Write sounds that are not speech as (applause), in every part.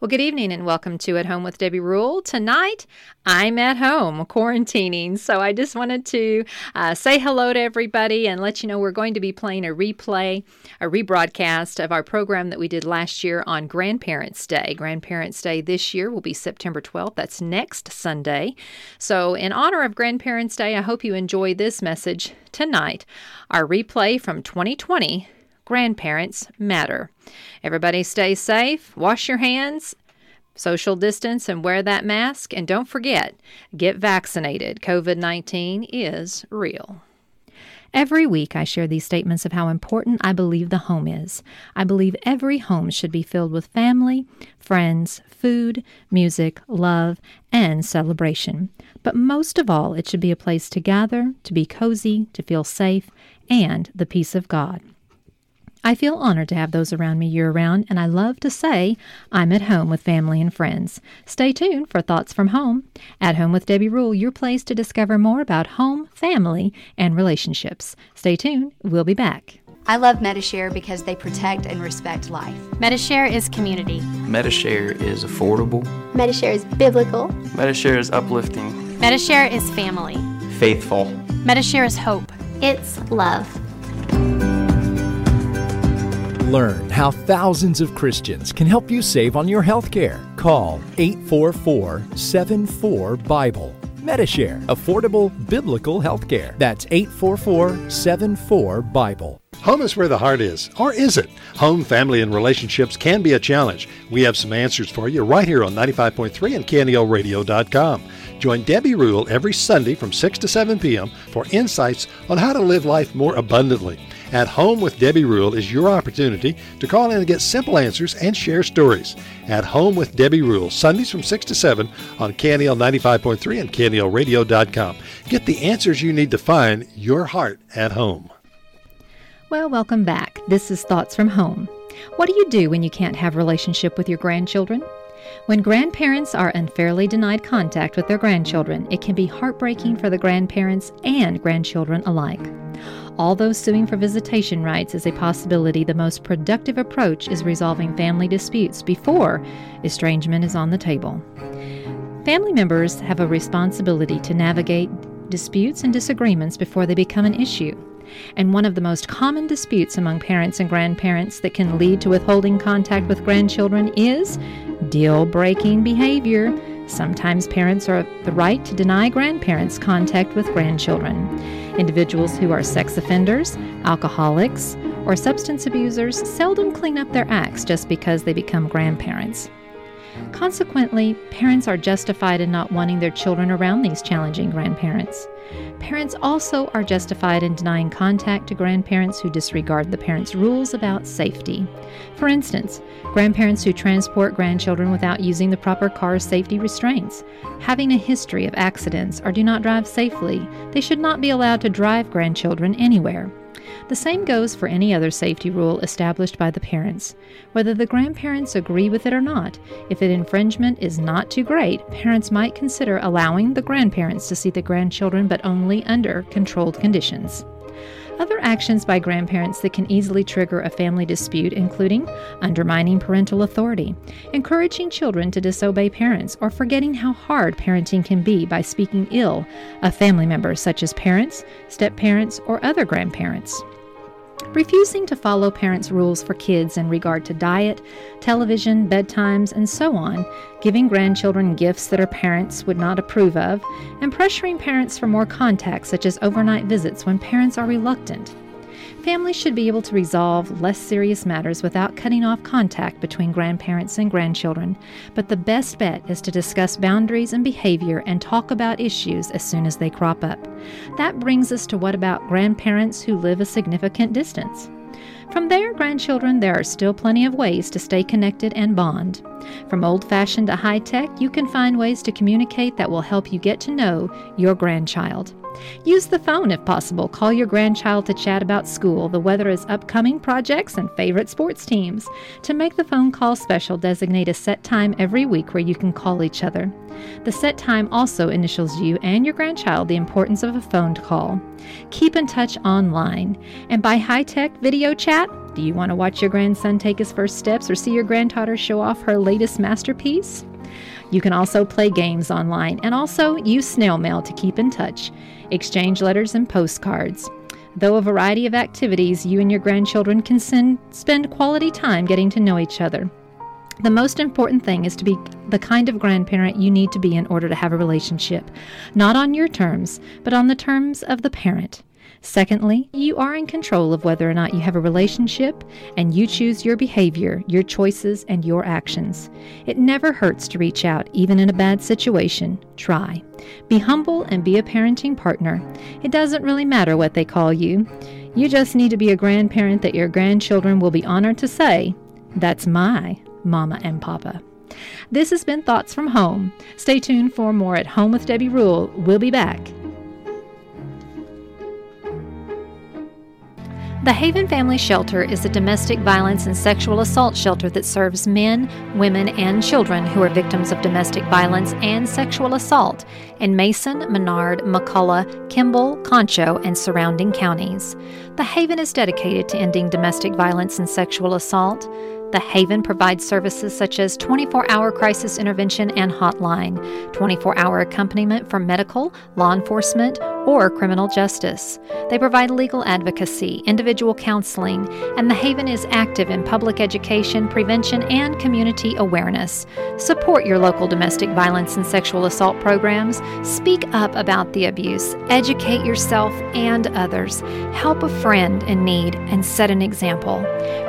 Well, good evening and welcome to At Home with Debbie Rule. Tonight, I'm at home quarantining, so I just wanted to uh, say hello to everybody and let you know we're going to be playing a replay, a rebroadcast of our program that we did last year on Grandparents' Day. Grandparents' Day this year will be September 12th. That's next Sunday. So, in honor of Grandparents' Day, I hope you enjoy this message tonight. Our replay from 2020 grandparents matter. Everybody stay safe, wash your hands, social distance, and wear that mask. And don't forget, get vaccinated. COVID 19 is real. Every week, I share these statements of how important I believe the home is. I believe every home should be filled with family, friends, food, music, love, and celebration. But most of all, it should be a place to gather, to be cozy, to feel safe, and the peace of God. I feel honored to have those around me year round, and I love to say I'm at home with family and friends. Stay tuned for Thoughts from Home. At Home with Debbie Rule, your place to discover more about home, family, and relationships. Stay tuned, we'll be back. I love Medi-Share because they protect and respect life. Medi-Share is community. Medi-Share is affordable. Medi-Share is biblical. Medi-Share is uplifting. Medi-Share is family. Faithful. Medi-Share is hope. It's love. Learn how thousands of Christians can help you save on your health care. Call 844 74 Bible. Medi-Share, affordable biblical health care. That's 844 74 Bible. Home is where the heart is, or is it? Home, family, and relationships can be a challenge. We have some answers for you right here on 95.3 and KNELradio.com. Join Debbie Rule every Sunday from 6 to 7 p.m. for insights on how to live life more abundantly. At Home with Debbie Rule is your opportunity to call in and get simple answers and share stories. At Home with Debbie Rule, Sundays from 6 to 7 on KNEL 95.3 and KNELradio.com. Get the answers you need to find your heart at home. Well, welcome back. This is Thoughts from Home. What do you do when you can't have relationship with your grandchildren? When grandparents are unfairly denied contact with their grandchildren, it can be heartbreaking for the grandparents and grandchildren alike. Although suing for visitation rights is a possibility, the most productive approach is resolving family disputes before estrangement is on the table. Family members have a responsibility to navigate disputes and disagreements before they become an issue. And one of the most common disputes among parents and grandparents that can lead to withholding contact with grandchildren is deal breaking behavior. Sometimes parents are the right to deny grandparents contact with grandchildren. Individuals who are sex offenders, alcoholics, or substance abusers seldom clean up their acts just because they become grandparents. Consequently, parents are justified in not wanting their children around these challenging grandparents. Parents also are justified in denying contact to grandparents who disregard the parents' rules about safety. For instance, grandparents who transport grandchildren without using the proper car safety restraints, having a history of accidents, or do not drive safely, they should not be allowed to drive grandchildren anywhere. The same goes for any other safety rule established by the parents. Whether the grandparents agree with it or not, if an infringement is not too great, parents might consider allowing the grandparents to see the grandchildren but only under controlled conditions. Other actions by grandparents that can easily trigger a family dispute including undermining parental authority, encouraging children to disobey parents, or forgetting how hard parenting can be by speaking ill of family members such as parents, step parents, or other grandparents. Refusing to follow parents' rules for kids in regard to diet, television, bedtimes, and so on, giving grandchildren gifts that our parents would not approve of, and pressuring parents for more contact, such as overnight visits when parents are reluctant. Families should be able to resolve less serious matters without cutting off contact between grandparents and grandchildren, but the best bet is to discuss boundaries and behavior and talk about issues as soon as they crop up. That brings us to what about grandparents who live a significant distance? From there, grandchildren, there are still plenty of ways to stay connected and bond. From old fashioned to high tech, you can find ways to communicate that will help you get to know your grandchild. Use the phone if possible. Call your grandchild to chat about school, the weather is upcoming projects, and favorite sports teams. To make the phone call special, designate a set time every week where you can call each other. The set time also initials you and your grandchild the importance of a phone call. Keep in touch online. And by high tech video chat, do you want to watch your grandson take his first steps or see your granddaughter show off her latest masterpiece? You can also play games online and also use snail mail to keep in touch, exchange letters and postcards. Though a variety of activities, you and your grandchildren can send, spend quality time getting to know each other. The most important thing is to be the kind of grandparent you need to be in order to have a relationship, not on your terms, but on the terms of the parent. Secondly, you are in control of whether or not you have a relationship, and you choose your behavior, your choices, and your actions. It never hurts to reach out, even in a bad situation. Try. Be humble and be a parenting partner. It doesn't really matter what they call you. You just need to be a grandparent that your grandchildren will be honored to say, That's my Mama and Papa. This has been Thoughts from Home. Stay tuned for more at Home with Debbie Rule. We'll be back. The Haven Family Shelter is a domestic violence and sexual assault shelter that serves men, women, and children who are victims of domestic violence and sexual assault in Mason, Menard, McCulloch, Kimble, Concho, and surrounding counties. The Haven is dedicated to ending domestic violence and sexual assault. The Haven provides services such as 24 hour crisis intervention and hotline, 24 hour accompaniment for medical, law enforcement, or criminal justice. They provide legal advocacy, individual counseling, and the Haven is active in public education, prevention, and community awareness. Support your local domestic violence and sexual assault programs. Speak up about the abuse. Educate yourself and others. Help a friend in need and set an example.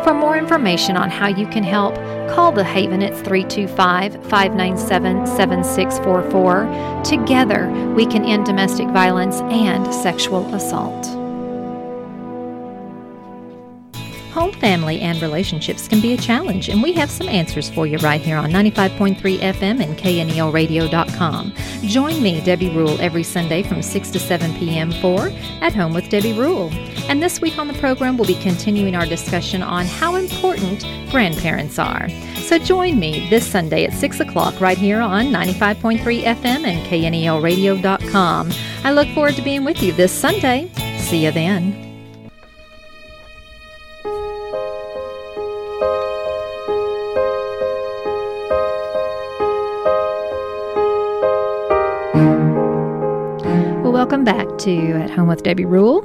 For more information on how you can help, call the Haven at 325 597 7644. Together, we can end domestic violence and sexual assault. Home, family, and relationships can be a challenge, and we have some answers for you right here on 95.3 FM and KNELradio.com. Join me, Debbie Rule, every Sunday from 6 to 7 p.m. for At Home with Debbie Rule. And this week on the program, we'll be continuing our discussion on how important grandparents are. So join me this Sunday at 6 o'clock right here on 95.3 FM and KNELradio.com. I look forward to being with you this Sunday. See you then. To At Home with Debbie Rule,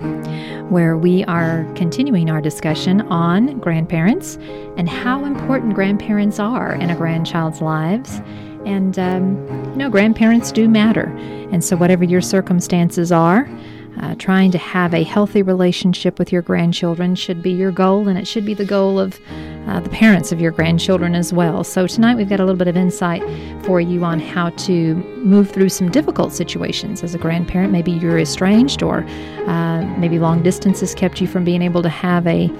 where we are continuing our discussion on grandparents and how important grandparents are in a grandchild's lives. And, um, you know, grandparents do matter. And so, whatever your circumstances are, uh, trying to have a healthy relationship with your grandchildren should be your goal, and it should be the goal of uh, the parents of your grandchildren as well. So, tonight we've got a little bit of insight for you on how to move through some difficult situations as a grandparent. Maybe you're estranged, or uh, maybe long distance has kept you from being able to have a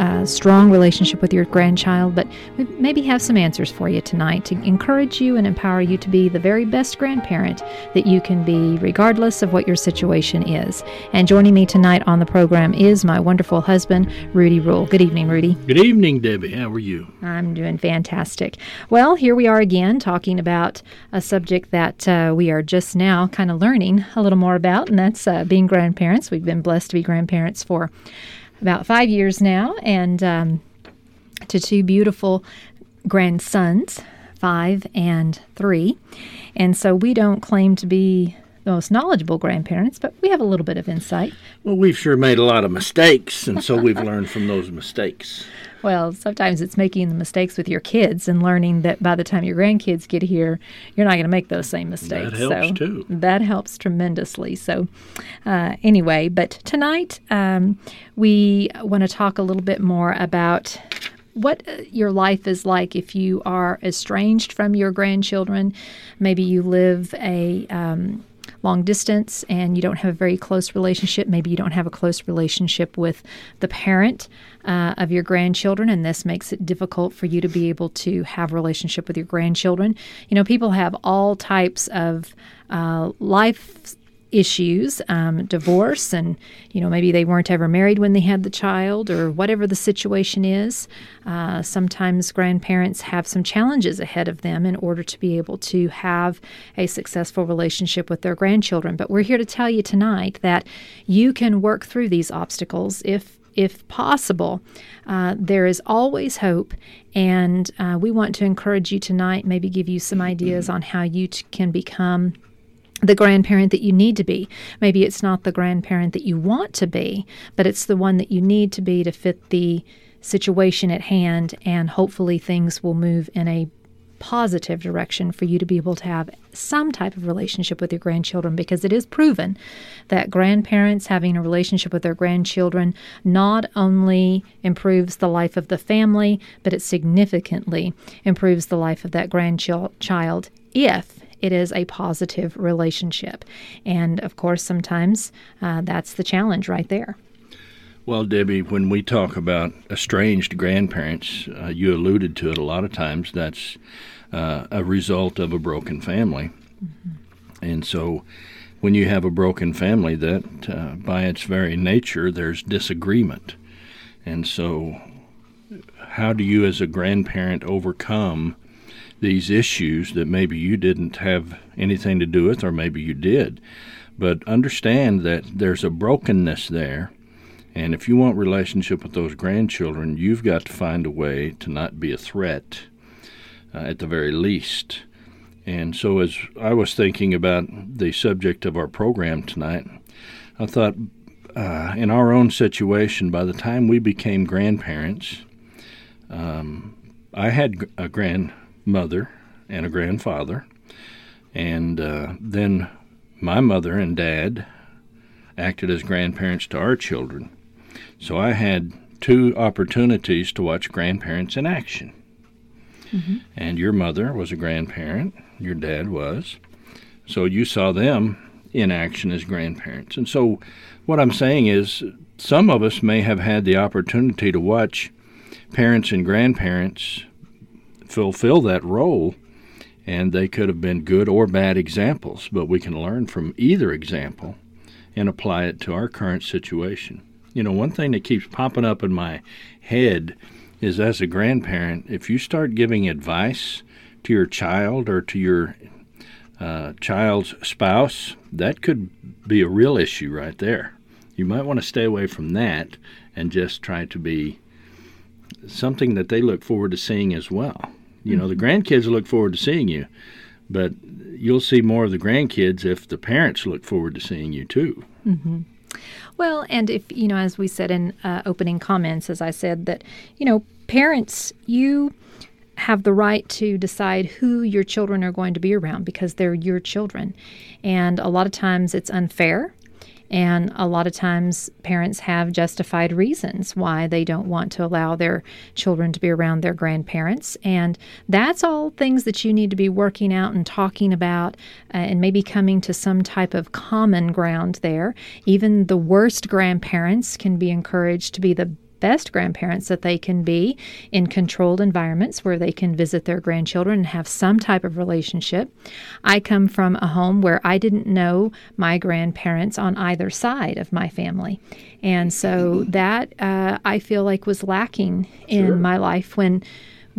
uh, strong relationship with your grandchild, but we maybe have some answers for you tonight to encourage you and empower you to be the very best grandparent that you can be, regardless of what your situation is. And joining me tonight on the program is my wonderful husband, Rudy Rule. Good evening, Rudy. Good evening, Debbie. How are you? I'm doing fantastic. Well, here we are again talking about a subject that uh, we are just now kind of learning a little more about, and that's uh, being grandparents. We've been blessed to be grandparents for about five years now, and um, to two beautiful grandsons, five and three. And so we don't claim to be the most knowledgeable grandparents, but we have a little bit of insight. Well, we've sure made a lot of mistakes, and so we've learned from those mistakes. (laughs) Well, sometimes it's making the mistakes with your kids and learning that by the time your grandkids get here, you're not going to make those same mistakes. That helps so too. That helps tremendously. So, uh, anyway, but tonight um, we want to talk a little bit more about what uh, your life is like if you are estranged from your grandchildren. Maybe you live a um, long distance and you don't have a very close relationship. Maybe you don't have a close relationship with the parent uh, of your grandchildren, and this makes it difficult for you to be able to have a relationship with your grandchildren. You know, people have all types of uh, life issues, um, divorce, and you know maybe they weren't ever married when they had the child, or whatever the situation is. Uh, sometimes grandparents have some challenges ahead of them in order to be able to have a successful relationship with their grandchildren. But we're here to tell you tonight that you can work through these obstacles if if possible. Uh, there is always hope, and uh, we want to encourage you tonight, maybe give you some ideas on how you t- can become the grandparent that you need to be. Maybe it's not the grandparent that you want to be, but it's the one that you need to be to fit the situation at hand, and hopefully things will move in a positive direction for you to be able to have some type of relationship with your grandchildren because it is proven that grandparents having a relationship with their grandchildren not only improves the life of the family, but it significantly improves the life of that grandchild if it is a positive relationship. And of course, sometimes uh, that's the challenge right there. Well, Debbie, when we talk about estranged grandparents, uh, you alluded to it a lot of times. That's uh, a result of a broken family. Mm-hmm. And so, when you have a broken family, that uh, by its very nature, there's disagreement. And so, how do you, as a grandparent, overcome these issues that maybe you didn't have anything to do with, or maybe you did. But understand that there's a brokenness there. And if you want relationship with those grandchildren, you've got to find a way to not be a threat uh, at the very least. And so, as I was thinking about the subject of our program tonight, I thought uh, in our own situation, by the time we became grandparents, um, I had a grandmother and a grandfather. And uh, then my mother and dad acted as grandparents to our children. So I had two opportunities to watch grandparents in action. Mm-hmm. And your mother was a grandparent, your dad was. So you saw them in action as grandparents. And so what I'm saying is some of us may have had the opportunity to watch parents and grandparents fulfill that role. And they could have been good or bad examples, but we can learn from either example and apply it to our current situation. You know, one thing that keeps popping up in my head is as a grandparent, if you start giving advice to your child or to your uh, child's spouse, that could be a real issue right there. You might want to stay away from that and just try to be something that they look forward to seeing as well. You know, the grandkids look forward to seeing you, but you'll see more of the grandkids if the parents look forward to seeing you too. Mm-hmm. Well, and if, you know, as we said in uh, opening comments, as I said, that, you know, parents, you have the right to decide who your children are going to be around because they're your children. And a lot of times it's unfair and a lot of times, parents have justified reasons why they don't want to allow their children to be around their grandparents. And that's all things that you need to be working out and talking about uh, and maybe coming to some type of common ground there. Even the worst grandparents can be encouraged to be the best grandparents that they can be in controlled environments where they can visit their grandchildren and have some type of relationship. I come from a home where I didn't know my grandparents on either side of my family. And so that uh, I feel like was lacking in sure. my life when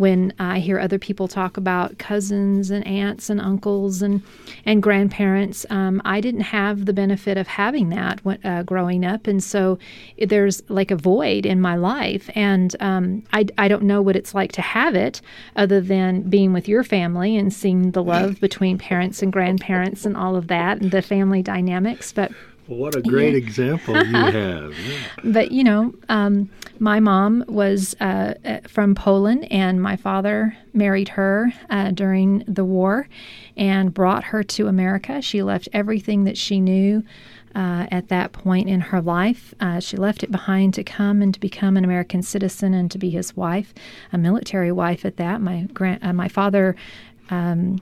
when I hear other people talk about cousins and aunts and uncles and and grandparents. Um, I didn't have the benefit of having that when, uh, growing up, and so there's like a void in my life, and um, I I don't know what it's like to have it, other than being with your family and seeing the love between parents and grandparents and all of that and the family dynamics, but. Well, what a (laughs) great example you (laughs) have. Yeah. But, you know, um, my mom was uh, uh, from Poland, and my father married her uh, during the war and brought her to America. She left everything that she knew. Uh, at that point in her life. Uh, she left it behind to come and to become an American citizen and to be his wife, a military wife at that. My grand, uh, my father um,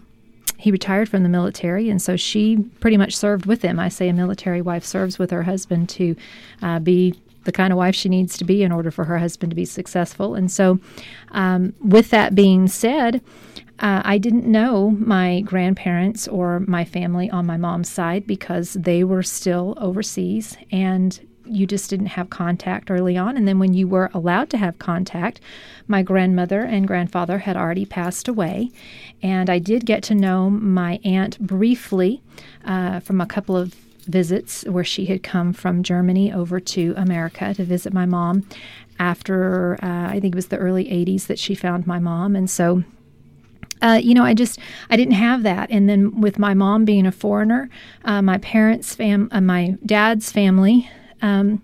he retired from the military, and so she pretty much served with him. I say a military wife serves with her husband to uh, be the kind of wife she needs to be in order for her husband to be successful. And so, um, with that being said, uh, I didn't know my grandparents or my family on my mom's side because they were still overseas and you just didn't have contact early on. And then when you were allowed to have contact, my grandmother and grandfather had already passed away. And I did get to know my aunt briefly uh, from a couple of visits where she had come from Germany over to America to visit my mom after uh, I think it was the early 80s that she found my mom. And so uh, you know, I just I didn't have that. And then with my mom being a foreigner, uh, my parents' fam, uh, my dad's family, um,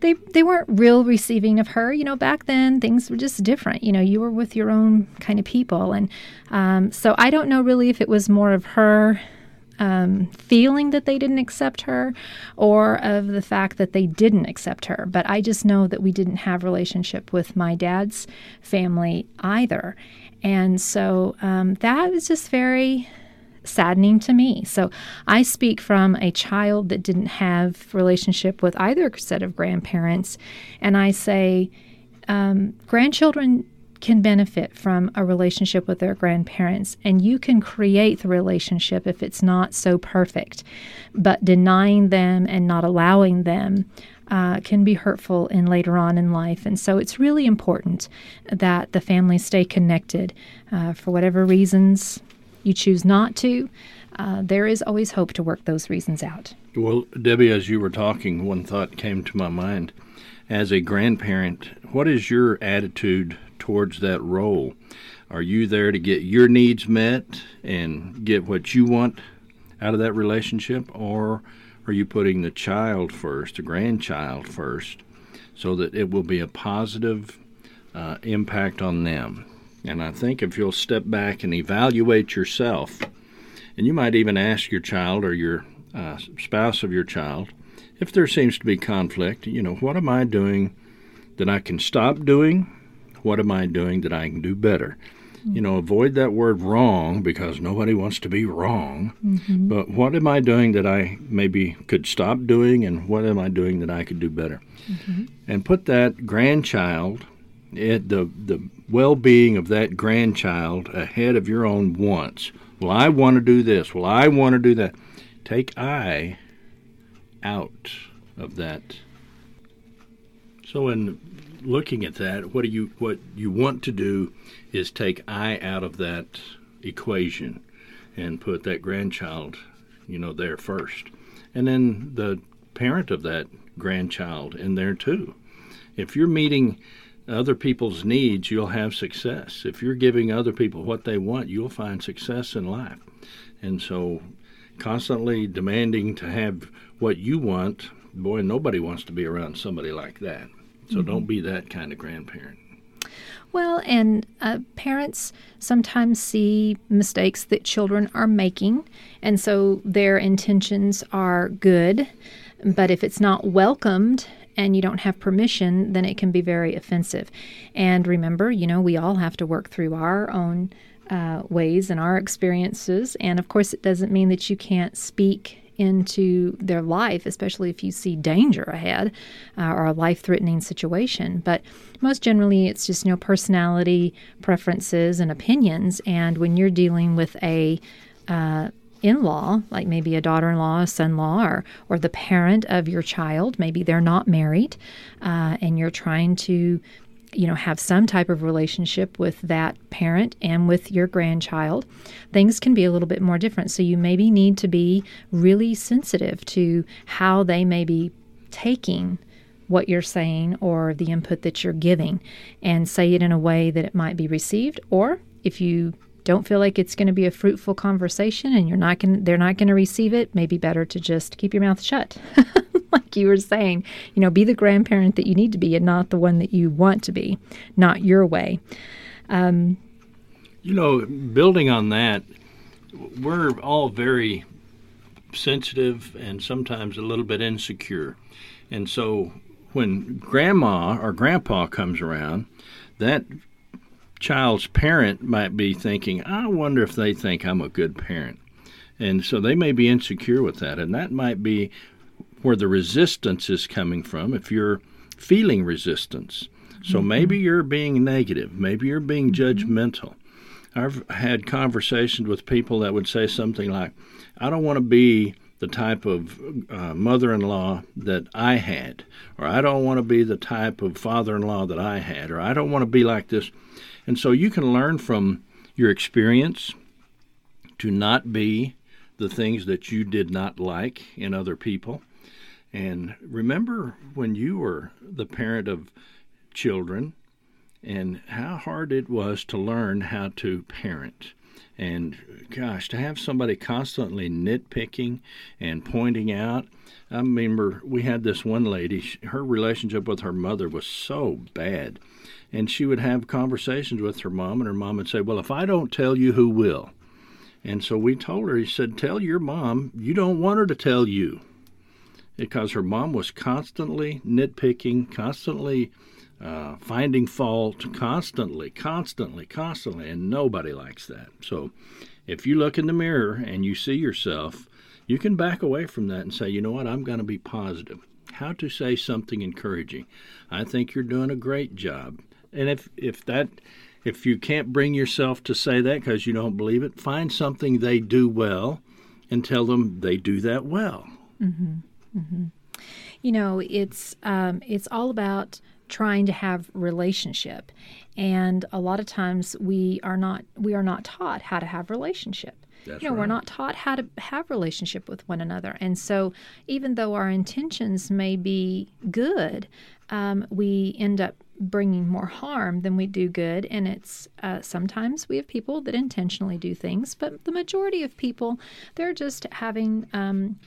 they they weren't real receiving of her. You know, back then things were just different. You know, you were with your own kind of people, and um, so I don't know really if it was more of her. Um, feeling that they didn't accept her or of the fact that they didn't accept her but i just know that we didn't have relationship with my dad's family either and so um, that was just very saddening to me. So I speak from a child that didn't have relationship with either set of grandparents, and I say um, grandchildren can benefit from a relationship with their grandparents, and you can create the relationship if it's not so perfect. But denying them and not allowing them uh, can be hurtful in later on in life. And so it's really important that the family stay connected uh, for whatever reasons you choose not to. Uh, there is always hope to work those reasons out. Well, Debbie, as you were talking, one thought came to my mind. As a grandparent, what is your attitude towards that role? Are you there to get your needs met and get what you want out of that relationship, or are you putting the child first, the grandchild first, so that it will be a positive uh, impact on them? And I think if you'll step back and evaluate yourself, and you might even ask your child or your uh, spouse of your child, if there seems to be conflict, you know, what am I doing that I can stop doing? What am I doing that I can do better? You know, avoid that word wrong because nobody wants to be wrong. Mm-hmm. But what am I doing that I maybe could stop doing, and what am I doing that I could do better? Mm-hmm. And put that grandchild, it, the the well-being of that grandchild ahead of your own wants. Well, I want to do this. Well, I want to do that. Take I out of that. So in looking at that, what do you what you want to do is take I out of that equation and put that grandchild, you know, there first. And then the parent of that grandchild in there too. If you're meeting other people's needs, you'll have success. If you're giving other people what they want, you'll find success in life. And so, constantly demanding to have what you want, boy, nobody wants to be around somebody like that. So, mm-hmm. don't be that kind of grandparent. Well, and uh, parents sometimes see mistakes that children are making, and so their intentions are good. But if it's not welcomed and you don't have permission, then it can be very offensive. And remember, you know, we all have to work through our own uh, ways and our experiences. And of course, it doesn't mean that you can't speak into their life, especially if you see danger ahead uh, or a life threatening situation. But most generally, it's just, you know, personality, preferences, and opinions. And when you're dealing with a uh, in law, like maybe a daughter in law, a son in law, or, or the parent of your child. Maybe they're not married uh, and you're trying to you know have some type of relationship with that parent and with your grandchild things can be a little bit more different so you maybe need to be really sensitive to how they may be taking what you're saying or the input that you're giving and say it in a way that it might be received or if you don't feel like it's going to be a fruitful conversation and you're not going they're not going to receive it, maybe better to just keep your mouth shut. (laughs) like you were saying, you know, be the grandparent that you need to be and not the one that you want to be, not your way. Um, you know, building on that, we're all very sensitive and sometimes a little bit insecure. And so when grandma or grandpa comes around, that child's parent might be thinking, I wonder if they think I'm a good parent. And so they may be insecure with that. And that might be where the resistance is coming from if you're feeling resistance. So mm-hmm. maybe you're being negative, maybe you're being mm-hmm. judgmental. I've had conversations with people that would say something like, I don't want to be the type of uh, mother in law that I had, or I don't want to be the type of father in law that I had, or I don't want to be like this. And so you can learn from your experience to not be the things that you did not like in other people. And remember when you were the parent of children and how hard it was to learn how to parent. And gosh, to have somebody constantly nitpicking and pointing out. I remember we had this one lady, her relationship with her mother was so bad. And she would have conversations with her mom, and her mom would say, Well, if I don't tell you, who will? And so we told her, he said, Tell your mom you don't want her to tell you. Because her mom was constantly nitpicking, constantly uh, finding fault, constantly, constantly, constantly, and nobody likes that. So if you look in the mirror and you see yourself, you can back away from that and say, you know what, I'm going to be positive. How to say something encouraging. I think you're doing a great job. And if, if that if you can't bring yourself to say that because you don't believe it, find something they do well and tell them they do that well. Mm-hmm. Mm-hmm. You know, it's um, it's all about trying to have relationship, and a lot of times we are not we are not taught how to have relationship. That's you know, right. we're not taught how to have relationship with one another, and so even though our intentions may be good, um, we end up bringing more harm than we do good. And it's uh, sometimes we have people that intentionally do things, but the majority of people, they're just having. Um,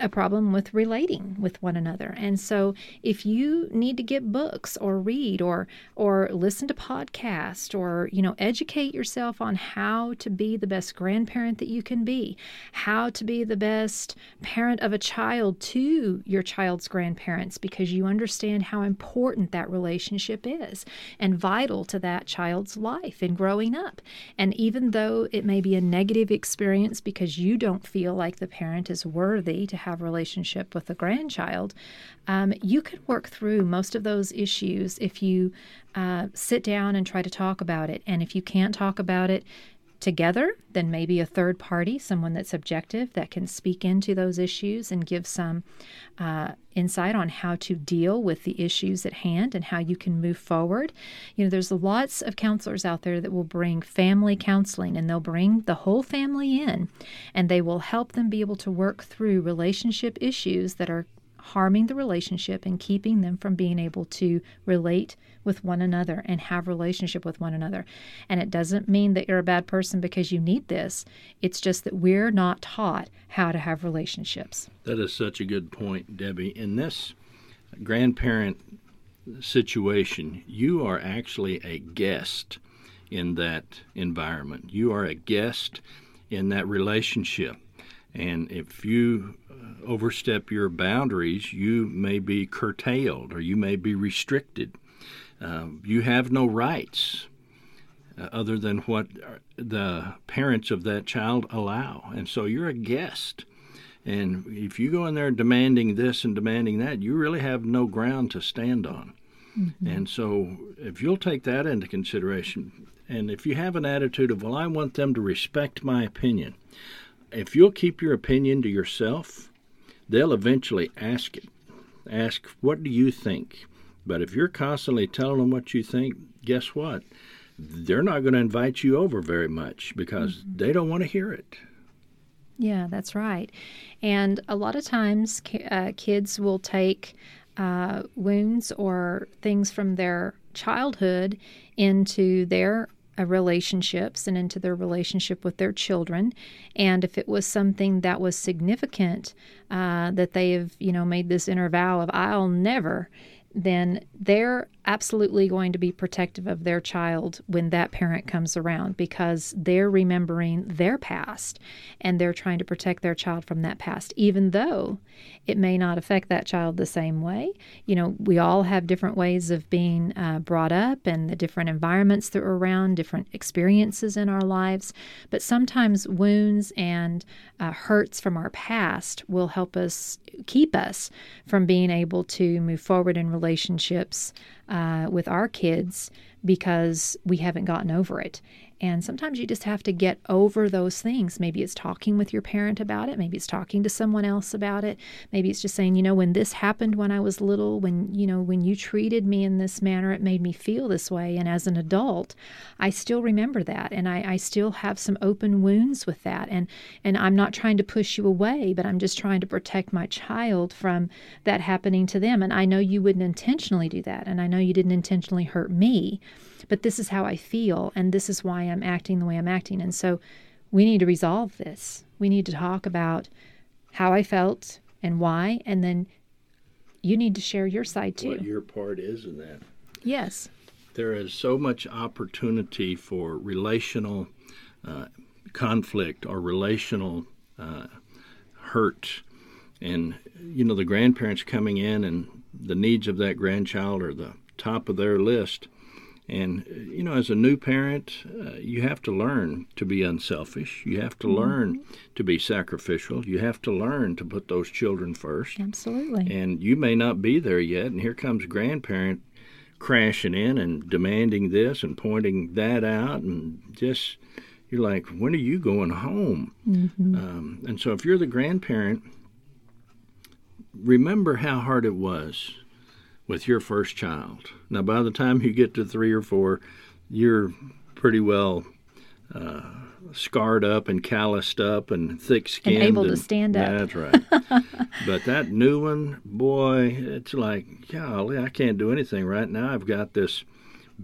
a problem with relating with one another. And so if you need to get books or read or or listen to podcasts or you know educate yourself on how to be the best grandparent that you can be, how to be the best parent of a child to your child's grandparents because you understand how important that relationship is and vital to that child's life in growing up. And even though it may be a negative experience because you don't feel like the parent is worthy to have relationship with a grandchild, um, you can work through most of those issues if you uh, sit down and try to talk about it. And if you can't talk about it, together, then maybe a third party, someone that's objective that can speak into those issues and give some uh, insight on how to deal with the issues at hand and how you can move forward. You know, there's lots of counselors out there that will bring family counseling and they'll bring the whole family in and they will help them be able to work through relationship issues that are harming the relationship and keeping them from being able to relate with one another and have relationship with one another. And it doesn't mean that you're a bad person because you need this. It's just that we're not taught how to have relationships. That is such a good point, Debbie. In this grandparent situation, you are actually a guest in that environment. You are a guest in that relationship. And if you overstep your boundaries, you may be curtailed or you may be restricted. Uh, you have no rights uh, other than what the parents of that child allow. And so you're a guest. And if you go in there demanding this and demanding that, you really have no ground to stand on. Mm-hmm. And so if you'll take that into consideration, and if you have an attitude of, well, I want them to respect my opinion, if you'll keep your opinion to yourself, they'll eventually ask it. Ask, what do you think? But if you're constantly telling them what you think, guess what? They're not going to invite you over very much because mm-hmm. they don't want to hear it. Yeah, that's right. And a lot of times, uh, kids will take uh, wounds or things from their childhood into their relationships and into their relationship with their children. And if it was something that was significant, uh, that they have, you know, made this inner vow of, I'll never, then they're absolutely going to be protective of their child when that parent comes around because they're remembering their past and they're trying to protect their child from that past, even though it may not affect that child the same way. You know, we all have different ways of being uh, brought up and the different environments that we're around, different experiences in our lives. But sometimes wounds and uh, hurts from our past will help us keep us from being able to move forward in relationships uh, with our kids because we haven't gotten over it. And sometimes you just have to get over those things. Maybe it's talking with your parent about it. Maybe it's talking to someone else about it. Maybe it's just saying, you know, when this happened when I was little, when, you know, when you treated me in this manner, it made me feel this way. And as an adult, I still remember that. And I, I still have some open wounds with that. And, and I'm not trying to push you away, but I'm just trying to protect my child from that happening to them. And I know you wouldn't intentionally do that. And I know you didn't intentionally hurt me but this is how I feel, and this is why I'm acting the way I'm acting. And so we need to resolve this. We need to talk about how I felt and why, and then you need to share your side too. What your part is in that. Yes. There is so much opportunity for relational uh, conflict or relational uh, hurt. And, you know, the grandparents coming in and the needs of that grandchild are the top of their list. And, you know, as a new parent, uh, you have to learn to be unselfish. You have to mm-hmm. learn to be sacrificial. You have to learn to put those children first. Absolutely. And you may not be there yet. And here comes grandparent crashing in and demanding this and pointing that out. And just, you're like, when are you going home? Mm-hmm. Um, and so if you're the grandparent, remember how hard it was with your first child. Now, by the time you get to three or four, you're pretty well uh, scarred up and calloused up and thick skinned. And able to stand up. That's right. (laughs) but that new one, boy, it's like, golly, I can't do anything right now. I've got this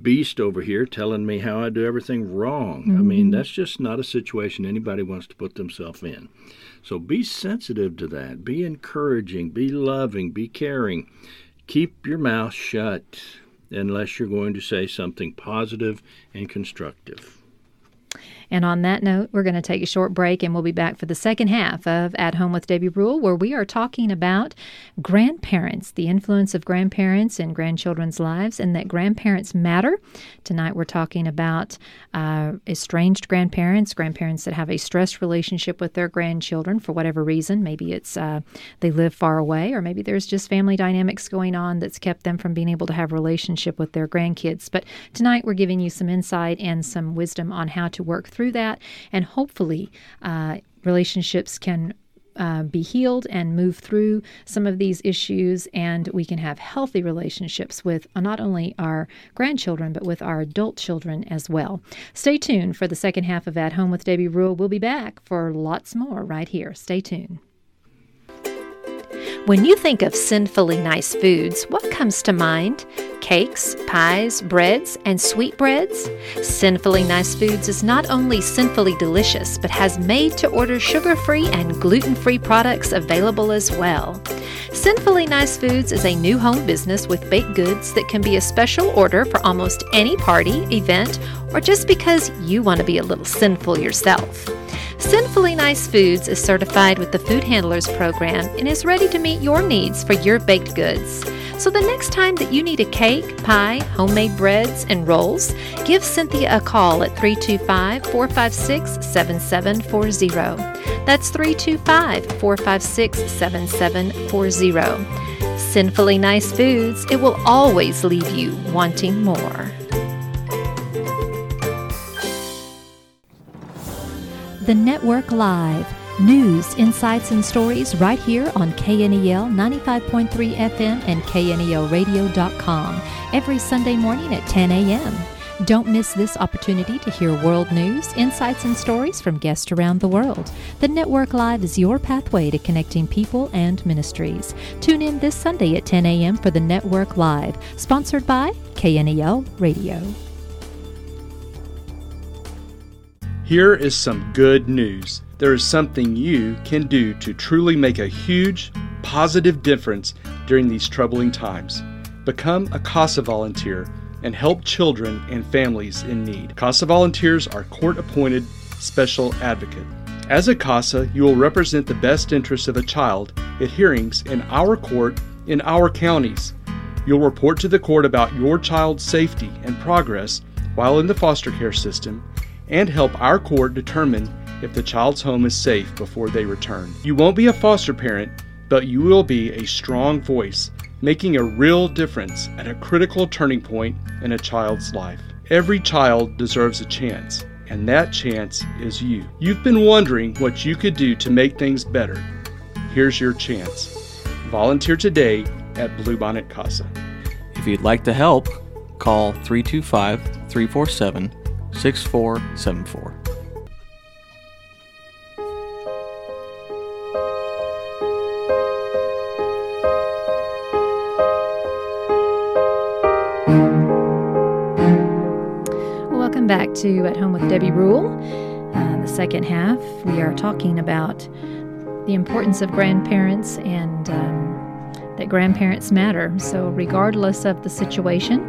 beast over here telling me how I do everything wrong. Mm-hmm. I mean, mm-hmm. that's just not a situation anybody wants to put themselves in. So be sensitive to that. Be encouraging. Be loving. Be caring keep your mouth shut unless you're going to say something positive and constructive. And on that note, we're going to take a short break and we'll be back for the second half of At Home with Debbie Rule, where we are talking about grandparents, the influence of grandparents in grandchildren's lives, and that grandparents matter. Tonight, we're talking about uh, estranged grandparents, grandparents that have a stressed relationship with their grandchildren for whatever reason. Maybe it's uh, they live far away, or maybe there's just family dynamics going on that's kept them from being able to have a relationship with their grandkids. But tonight, we're giving you some insight and some wisdom on how to work through through that, and hopefully, uh, relationships can uh, be healed and move through some of these issues, and we can have healthy relationships with uh, not only our grandchildren, but with our adult children as well. Stay tuned for the second half of At Home with Debbie Rule. We'll be back for lots more right here. Stay tuned. When you think of sinfully nice foods, what comes to mind? Cakes, pies, breads, and sweetbreads? Sinfully Nice Foods is not only sinfully delicious, but has made to order sugar free and gluten free products available as well. Sinfully Nice Foods is a new home business with baked goods that can be a special order for almost any party, event, or just because you want to be a little sinful yourself. Sinfully Nice Foods is certified with the Food Handlers Program and is ready to meet your needs for your baked goods. So the next time that you need a cake, pie, homemade breads, and rolls, give Cynthia a call at 325 456 7740. That's 325 456 7740. Sinfully Nice Foods, it will always leave you wanting more. The Network Live. News, insights, and stories right here on KNEL 95.3 FM and KNELradio.com every Sunday morning at 10 a.m. Don't miss this opportunity to hear world news, insights, and stories from guests around the world. The Network Live is your pathway to connecting people and ministries. Tune in this Sunday at 10 a.m. for the Network Live, sponsored by KNEL Radio. Here is some good news. There is something you can do to truly make a huge, positive difference during these troubling times. Become a CASA volunteer and help children and families in need. CASA volunteers are court appointed special advocate. As a CASA, you will represent the best interests of a child at hearings in our court in our counties. You'll report to the court about your child's safety and progress while in the foster care system and help our court determine if the child's home is safe before they return. You won't be a foster parent, but you will be a strong voice, making a real difference at a critical turning point in a child's life. Every child deserves a chance, and that chance is you. You've been wondering what you could do to make things better. Here's your chance. Volunteer today at Bluebonnet Casa. If you'd like to help, call 325 347 6474. Welcome back to At Home with Debbie Rule. Uh, the second half, we are talking about the importance of grandparents and um, that grandparents matter. So, regardless of the situation,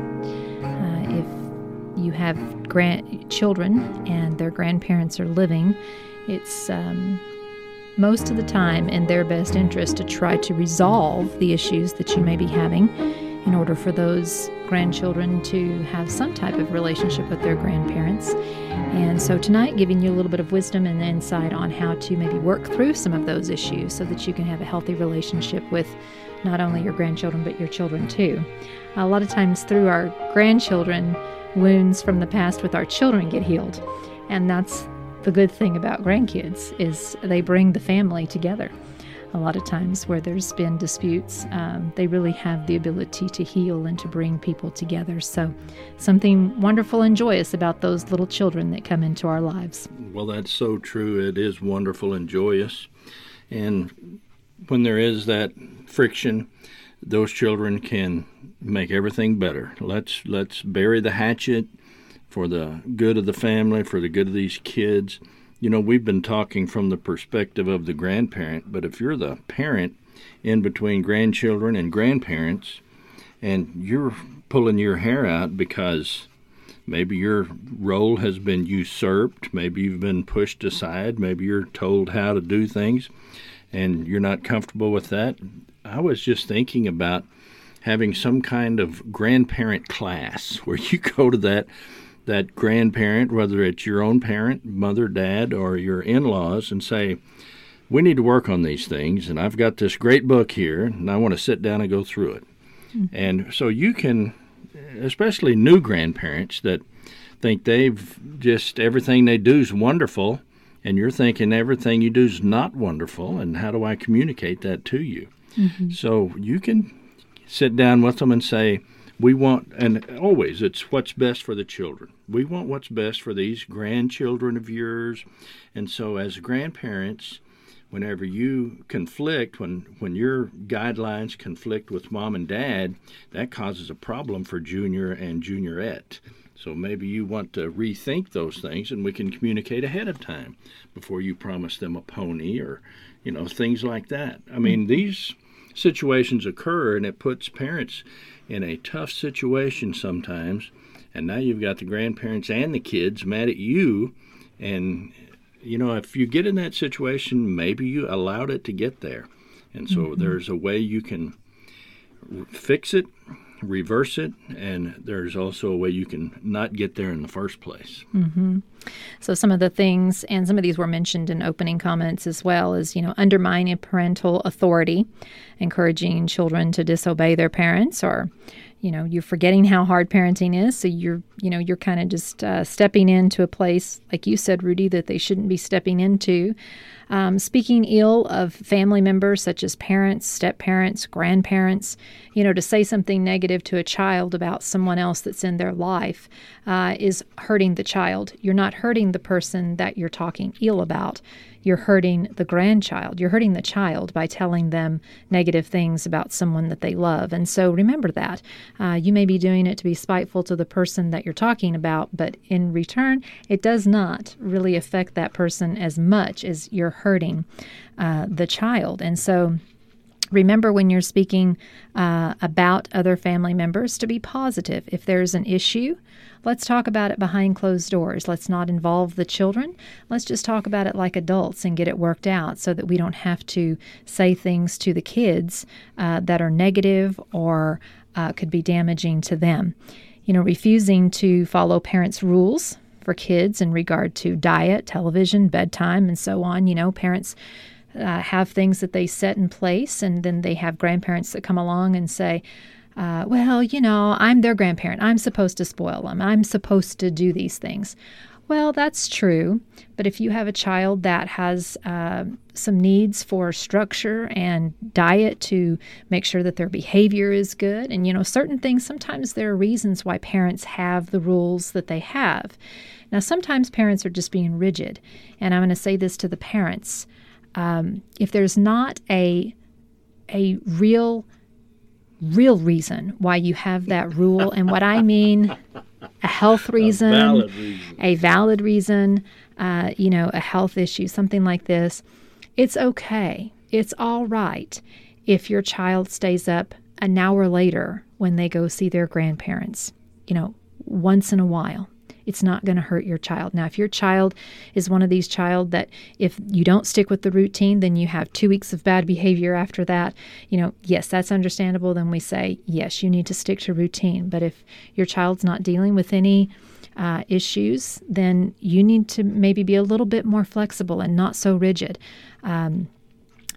uh, if you have grandchildren and their grandparents are living, it's um, most of the time in their best interest to try to resolve the issues that you may be having in order for those grandchildren to have some type of relationship with their grandparents. And so tonight, giving you a little bit of wisdom and insight on how to maybe work through some of those issues so that you can have a healthy relationship with not only your grandchildren but your children too. A lot of times, through our grandchildren, wounds from the past with our children get healed. And that's the good thing about grandkids is they bring the family together a lot of times where there's been disputes, um, they really have the ability to heal and to bring people together. So, something wonderful and joyous about those little children that come into our lives. Well, that's so true. It is wonderful and joyous. And when there is that friction, those children can make everything better. Let's let's bury the hatchet for the good of the family, for the good of these kids you know, we've been talking from the perspective of the grandparent, but if you're the parent in between grandchildren and grandparents, and you're pulling your hair out because maybe your role has been usurped, maybe you've been pushed aside, maybe you're told how to do things, and you're not comfortable with that. I was just thinking about having some kind of grandparent class (laughs) where you go to that that grandparent, whether it's your own parent, mother, dad, or your in laws, and say, We need to work on these things, and I've got this great book here, and I want to sit down and go through it. Mm-hmm. And so you can, especially new grandparents that think they've just everything they do is wonderful, and you're thinking everything you do is not wonderful, and how do I communicate that to you? Mm-hmm. So you can sit down with them and say, we want, and always it's what's best for the children. We want what's best for these grandchildren of yours. And so, as grandparents, whenever you conflict, when, when your guidelines conflict with mom and dad, that causes a problem for junior and juniorette. So maybe you want to rethink those things and we can communicate ahead of time before you promise them a pony or, you know, things like that. I mean, mm-hmm. these situations occur and it puts parents in a tough situation sometimes, and now you've got the grandparents and the kids mad at you. And, you know, if you get in that situation, maybe you allowed it to get there. And so mm-hmm. there's a way you can fix it, reverse it, and there's also a way you can not get there in the first place. Mm-hmm. So some of the things, and some of these were mentioned in opening comments as well, is you know undermining parental authority, encouraging children to disobey their parents, or you know you're forgetting how hard parenting is so you're you know you're kind of just uh, stepping into a place like you said rudy that they shouldn't be stepping into. Um, speaking ill of family members such as parents step parents grandparents you know to say something negative to a child about someone else that's in their life uh, is hurting the child. You're not hurting the person that you're talking ill about you're hurting the grandchild. You're hurting the child by telling them negative things about someone that they love. And so remember that. Uh, you may be doing it to be spiteful to the person that you're talking about, but in return, it does not really affect that person as much as you're hurting uh, the child. And so, Remember when you're speaking uh, about other family members to be positive. If there's an issue, let's talk about it behind closed doors. Let's not involve the children. Let's just talk about it like adults and get it worked out so that we don't have to say things to the kids uh, that are negative or uh, could be damaging to them. You know, refusing to follow parents' rules for kids in regard to diet, television, bedtime, and so on. You know, parents uh, have things that they set in place, and then they have grandparents that come along and say, uh, well, you know, I'm their grandparent. I'm supposed to spoil them. I'm supposed to do these things. Well, that's true. But if you have a child that has uh, some needs for structure and diet to make sure that their behavior is good, and you know, certain things, sometimes there are reasons why parents have the rules that they have. Now, sometimes parents are just being rigid. And I'm going to say this to the parents um, if there's not a, a real real reason why you have that rule. And what I mean, a health reason, (laughs) a valid reason, a valid reason uh, you know, a health issue, something like this. It's okay. It's all right if your child stays up an hour later when they go see their grandparents, you know, once in a while it's not going to hurt your child. Now, if your child is one of these child that if you don't stick with the routine, then you have two weeks of bad behavior after that, you know, yes, that's understandable. Then we say, yes, you need to stick to routine. But if your child's not dealing with any uh, issues, then you need to maybe be a little bit more flexible and not so rigid. Um,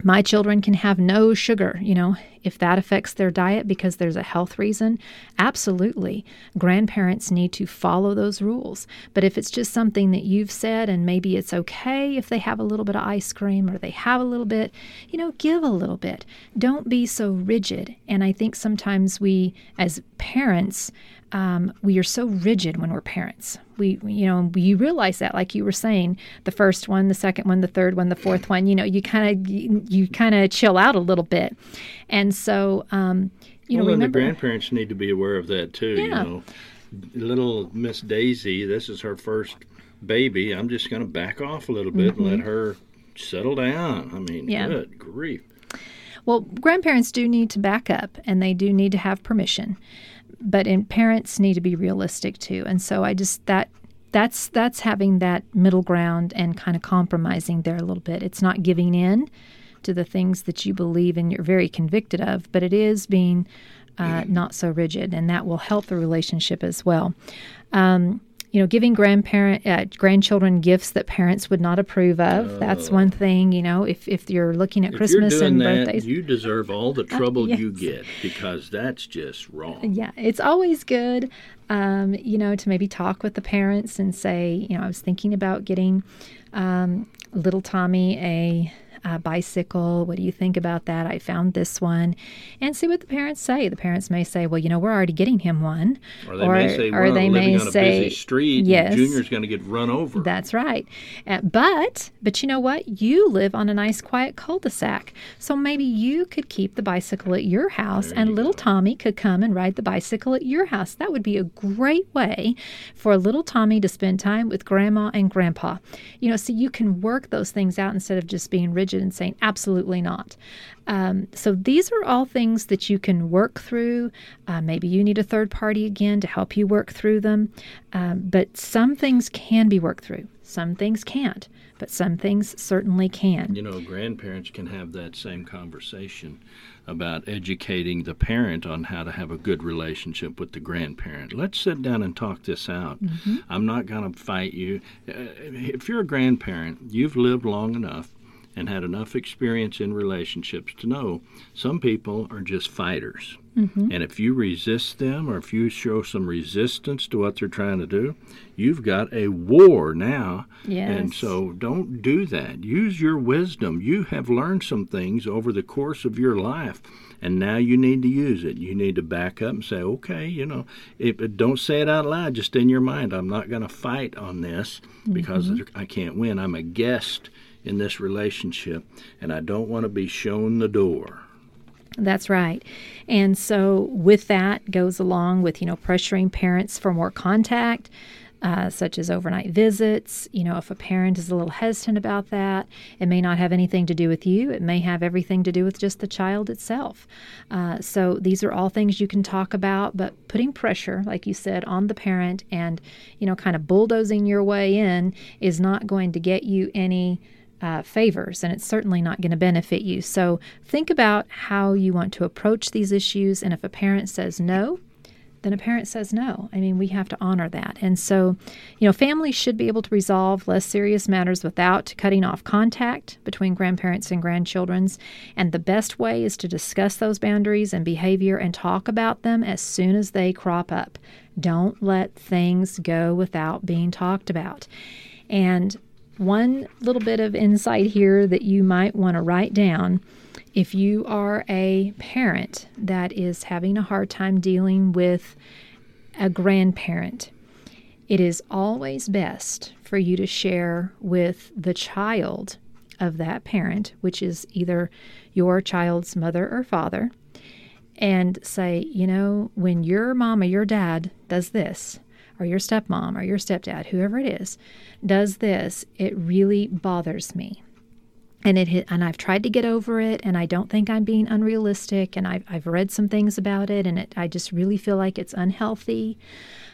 my children can have no sugar, you know, if that affects their diet because there's a health reason, absolutely. Grandparents need to follow those rules. But if it's just something that you've said and maybe it's okay if they have a little bit of ice cream or they have a little bit, you know, give a little bit. Don't be so rigid. And I think sometimes we, as parents, um, we are so rigid when we're parents. We, you know, you realize that, like you were saying, the first one, the second one, the third one, the fourth one. You know, you kind of you, kind of chill out a little bit, and so um, you well, know, remember the grandparents need to be aware of that too. Yeah. You know, little Miss Daisy, this is her first baby. I'm just going to back off a little bit mm-hmm. and let mm-hmm. her settle down. I mean, yeah. good grief. Well, grandparents do need to back up, and they do need to have permission but in parents need to be realistic too. And so I just that that's that's having that middle ground and kind of compromising there a little bit. It's not giving in to the things that you believe and you're very convicted of, but it is being uh, not so rigid, and that will help the relationship as well. Um, you know, giving grandparent uh, grandchildren gifts that parents would not approve of. that's one thing. You know, if if you're looking at Christmas and that, birthdays, you deserve all the uh, trouble uh, yes. you get because that's just wrong. Yeah, it's always good. Um, you know, to maybe talk with the parents and say, you know, I was thinking about getting um, little Tommy a uh, bicycle. What do you think about that? I found this one. And see what the parents say. The parents may say, well, you know, we're already getting him one. Or they or, may say, or they may on a say, busy street yes, Junior's going to get run over. That's right. Uh, but, but you know what? You live on a nice quiet cul-de-sac. So maybe you could keep the bicycle at your house there and little go. Tommy could come and ride the bicycle at your house. That would be a great way for little Tommy to spend time with grandma and grandpa. You know, so you can work those things out instead of just being rigid and saying, absolutely not. Um, so these are all things that you can work through. Uh, maybe you need a third party again to help you work through them. Um, but some things can be worked through, some things can't. But some things certainly can. You know, grandparents can have that same conversation about educating the parent on how to have a good relationship with the grandparent. Let's sit down and talk this out. Mm-hmm. I'm not going to fight you. Uh, if you're a grandparent, you've lived long enough and had enough experience in relationships to know some people are just fighters. Mm-hmm. And if you resist them or if you show some resistance to what they're trying to do, you've got a war now. Yes. And so don't do that. Use your wisdom. You have learned some things over the course of your life. And now you need to use it. You need to back up and say, okay, you know, if, don't say it out loud, just in your mind. I'm not going to fight on this because mm-hmm. I can't win. I'm a guest in this relationship, and I don't want to be shown the door. That's right. And so, with that goes along with, you know, pressuring parents for more contact, uh, such as overnight visits. You know, if a parent is a little hesitant about that, it may not have anything to do with you. It may have everything to do with just the child itself. Uh, so, these are all things you can talk about, but putting pressure, like you said, on the parent and, you know, kind of bulldozing your way in is not going to get you any uh, favors, and it's certainly not going to benefit you. So think about how you want to approach these issues, and if a parent says no, then a parent says no. I mean, we have to honor that. And so, you know, families should be able to resolve less serious matters without cutting off contact between grandparents and grandchildren's. And the best way is to discuss those boundaries and behavior and talk about them as soon as they crop up. Don't let things go without being talked about. And one little bit of insight here that you might want to write down. If you are a parent that is having a hard time dealing with a grandparent, it is always best for you to share with the child of that parent, which is either your child's mother or father, and say, you know, when your mom or your dad does this, or your stepmom or your stepdad, whoever it is, does this, it really bothers me and it and I've tried to get over it, and I don't think I'm being unrealistic, and I've, I've read some things about it, and it, I just really feel like it's unhealthy.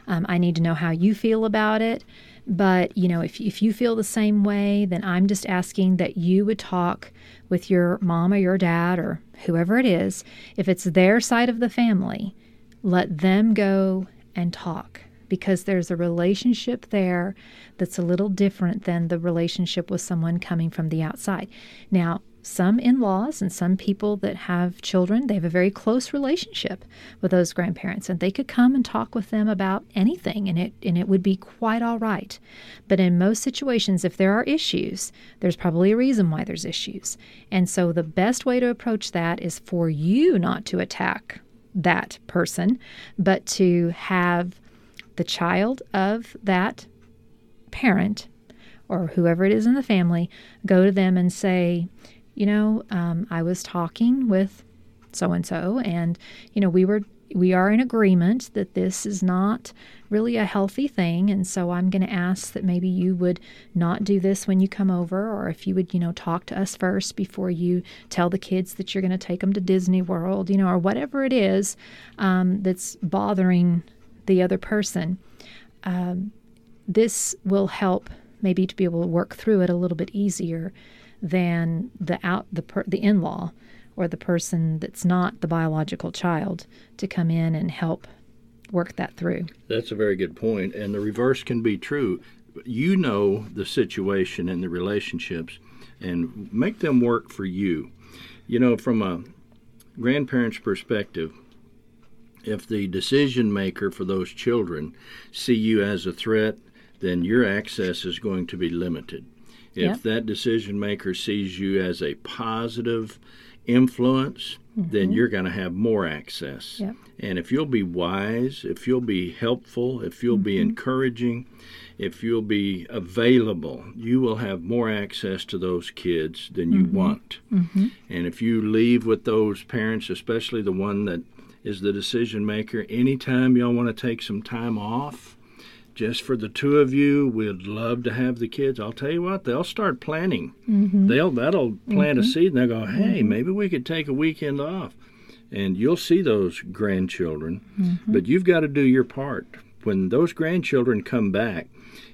Um, I need to know how you feel about it. But, you know, if, if you feel the same way, then I'm just asking that you would talk with your mom or your dad or whoever it is. If it's their side of the family, let them go and talk because there's a relationship there that's a little different than the relationship with someone coming from the outside. Now, some in laws and some people that have children, they have a very close relationship with those grandparents, and they could come and talk with them about anything, and it, and it would be quite all right. But in most situations, if there are issues, there's probably a reason why there's issues. And so the best way to approach that is for you not to attack that person, but to have the child of that parent or whoever it is in the family go to them and say, you know, um, I was talking with so and so, and you know, we were we are in agreement that this is not really a healthy thing. And so i'm going to ask that maybe you would not do this when you come over or if you would you know talk to us first before you tell the kids that you're going to take them to disney world you know or whatever it is um, that's bothering the other person, um, this will help maybe to be able to work through it a little bit easier than the out the per, the in-law or the person that's not the biological child to come in and help work that through. That's a very good point, and the reverse can be true. You know the situation and the relationships, and make them work for you. You know, from a grandparent's perspective, if the decision maker for those children see you as a threat, then your access is going to be limited. If yep. that decision maker sees you as a positive influence, mm-hmm. then you're going to have more access. Yep. And if you'll be wise, if you'll be helpful, if you'll mm-hmm. be encouraging, if you'll be available, you will have more access to those kids than you mm-hmm. want. Mm-hmm. And if you leave with those parents, especially the one that is the decision maker. Anytime y'all want to take some time off, just for the two of you, we'd love to have the kids. I'll tell you what, they'll start planning. Mm-hmm. They'll that'll plant mm-hmm. a seed, and they'll go, "Hey, mm-hmm. maybe we could take a weekend off." And you'll see those grandchildren, mm-hmm. but you've got to do your part. When those grandchildren come back,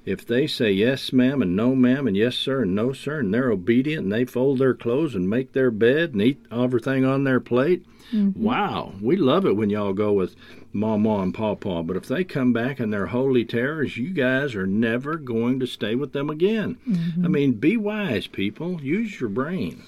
if they say yes, ma'am, and no, ma'am, and yes, sir, and no, sir, and they're obedient, and they fold their clothes and make their bed and eat everything on their plate, Mm-hmm. Wow, we love it when y'all go with Mama and Pawpaw, but if they come back and they're holy terrors, you guys are never going to stay with them again. Mm-hmm. I mean, be wise, people. Use your brain.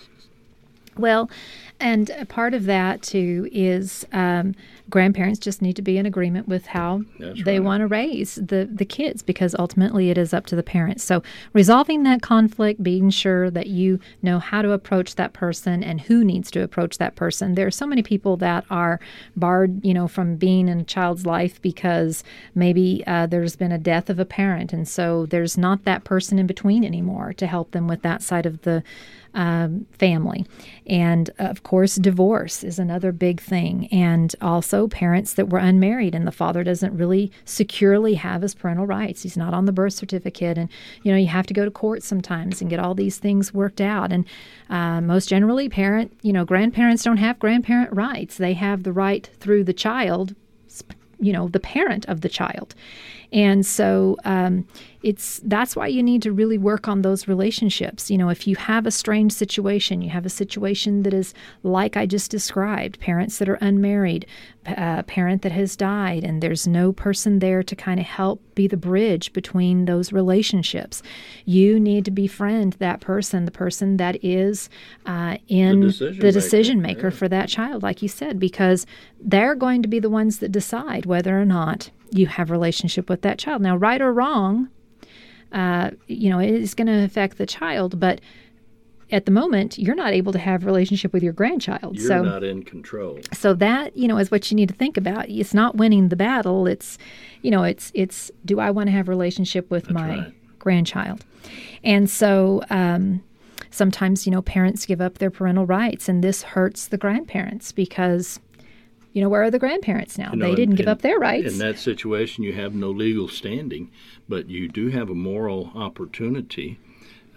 Well, and a part of that too is um, grandparents just need to be in agreement with how That's they right. want to raise the the kids because ultimately it is up to the parents. So resolving that conflict, being sure that you know how to approach that person and who needs to approach that person. There are so many people that are barred, you know, from being in a child's life because maybe uh, there's been a death of a parent, and so there's not that person in between anymore to help them with that side of the um, family. And of course, divorce is another big thing. And also, parents that were unmarried and the father doesn't really securely have his parental rights. He's not on the birth certificate. And, you know, you have to go to court sometimes and get all these things worked out. And uh, most generally, parent, you know, grandparents don't have grandparent rights. They have the right through the child, you know, the parent of the child. And so um, it's that's why you need to really work on those relationships. You know, if you have a strange situation, you have a situation that is like I just described, parents that are unmarried, a uh, parent that has died, and there's no person there to kind of help be the bridge between those relationships. You need to befriend that person, the person that is uh, in The decision the decision maker, maker yeah. for that child, like you said, because they're going to be the ones that decide whether or not you have relationship with that child. Now, right or wrong, uh, you know, it is going to affect the child, but at the moment, you're not able to have a relationship with your grandchild. You're so not in control. so that you know is what you need to think about it's not winning the battle it's you know it's it's do i want to have a relationship with my right. grandchild and so um, sometimes you know parents give up their parental rights and this hurts the grandparents because you know where are the grandparents now You know, they didn't give in- up their rights In that situation, you have no legal standing, but you do have a moral opportunity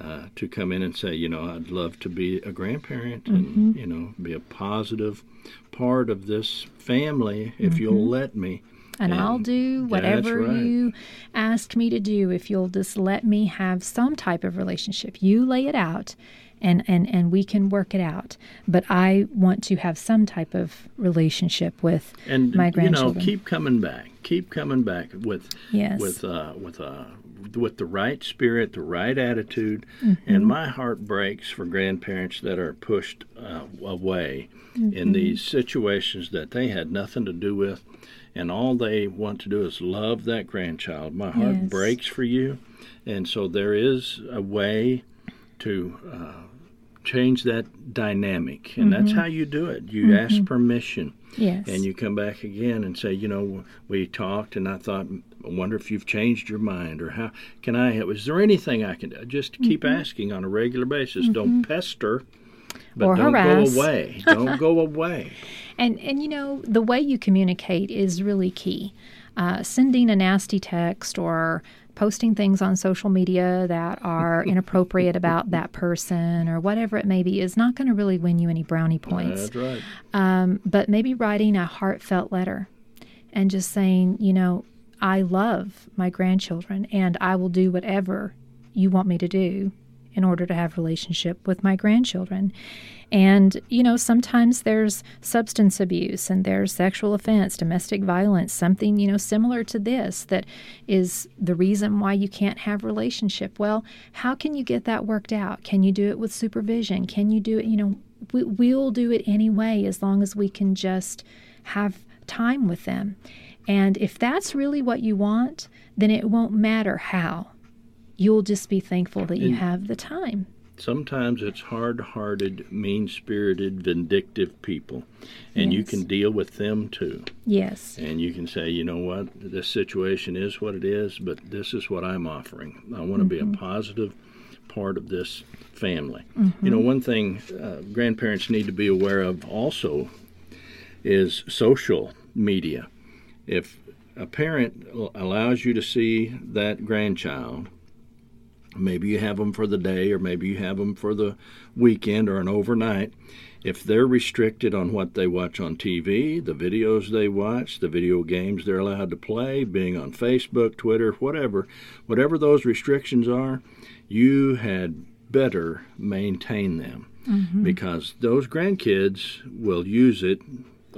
uh, to come in and say, you know, I'd love to be a grandparent Mm-hmm. and, you know, be a positive part of this family if you'll let me. and I'll do whatever right. you ask me to do if you'll just let me have some type of relationship. You lay it out and, and, and we can work it out. But I want to have some type of relationship with and my you know keep coming back keep coming back with Yes. with uh with uh with the right spirit the right attitude Mm-hmm. and my heart breaks for grandparents that are pushed uh, away Mm-hmm. in these situations that they had nothing to do with and all they want to do is love that grandchild my heart Yes. breaks for you and so there is a way to uh, change that dynamic and that's how you do it you ask permission yes. and you come back again and say, you know, we talked, and I thought, I wonder if you've changed your mind, or how can I help? Is there anything I can do? Just keep Mm-hmm. asking on a regular basis. Don't pester, but Or don't harass. go away. (laughs) Don't go away. And and you know the way you communicate is really key. Uh, sending a nasty text or posting things on social media that are (laughs) inappropriate about that person or whatever it may be is not going to really win you any brownie points. That's right. Um, but maybe writing a heartfelt letter and just saying, you know, I love my grandchildren and I will do whatever you want me to do in order to have relationship with my grandchildren. And you know, sometimes there's substance abuse and there's sexual offense, domestic violence, something, you know, similar to this that is the reason why you can't have relationship. Well, how can you get that worked out? Can you do it with supervision? Can you do it, you know, we, we'll do it anyway as long as we can just have time with them. And if that's really what you want, then it won't matter how. You'll just be thankful that you And- have the time. Sometimes it's hard-hearted, mean-spirited, vindictive people, and you can deal with them too. Yes. and you can say, you know what, this situation is what it is, but this is what I'm offering. I want to be a mm-hmm. positive part of this family. You know, mm-hmm. one thing uh, grandparents need to be aware of also is social media. If a parent uh, allows you to see that grandchild, maybe you have them for the day or maybe you have them for the weekend or an overnight. If they're restricted on what they watch on TV, the videos they watch, the video games they're allowed to play, being on Facebook, Twitter, whatever, whatever those restrictions are, you had better maintain them. Mm-hmm. Because those grandkids will use it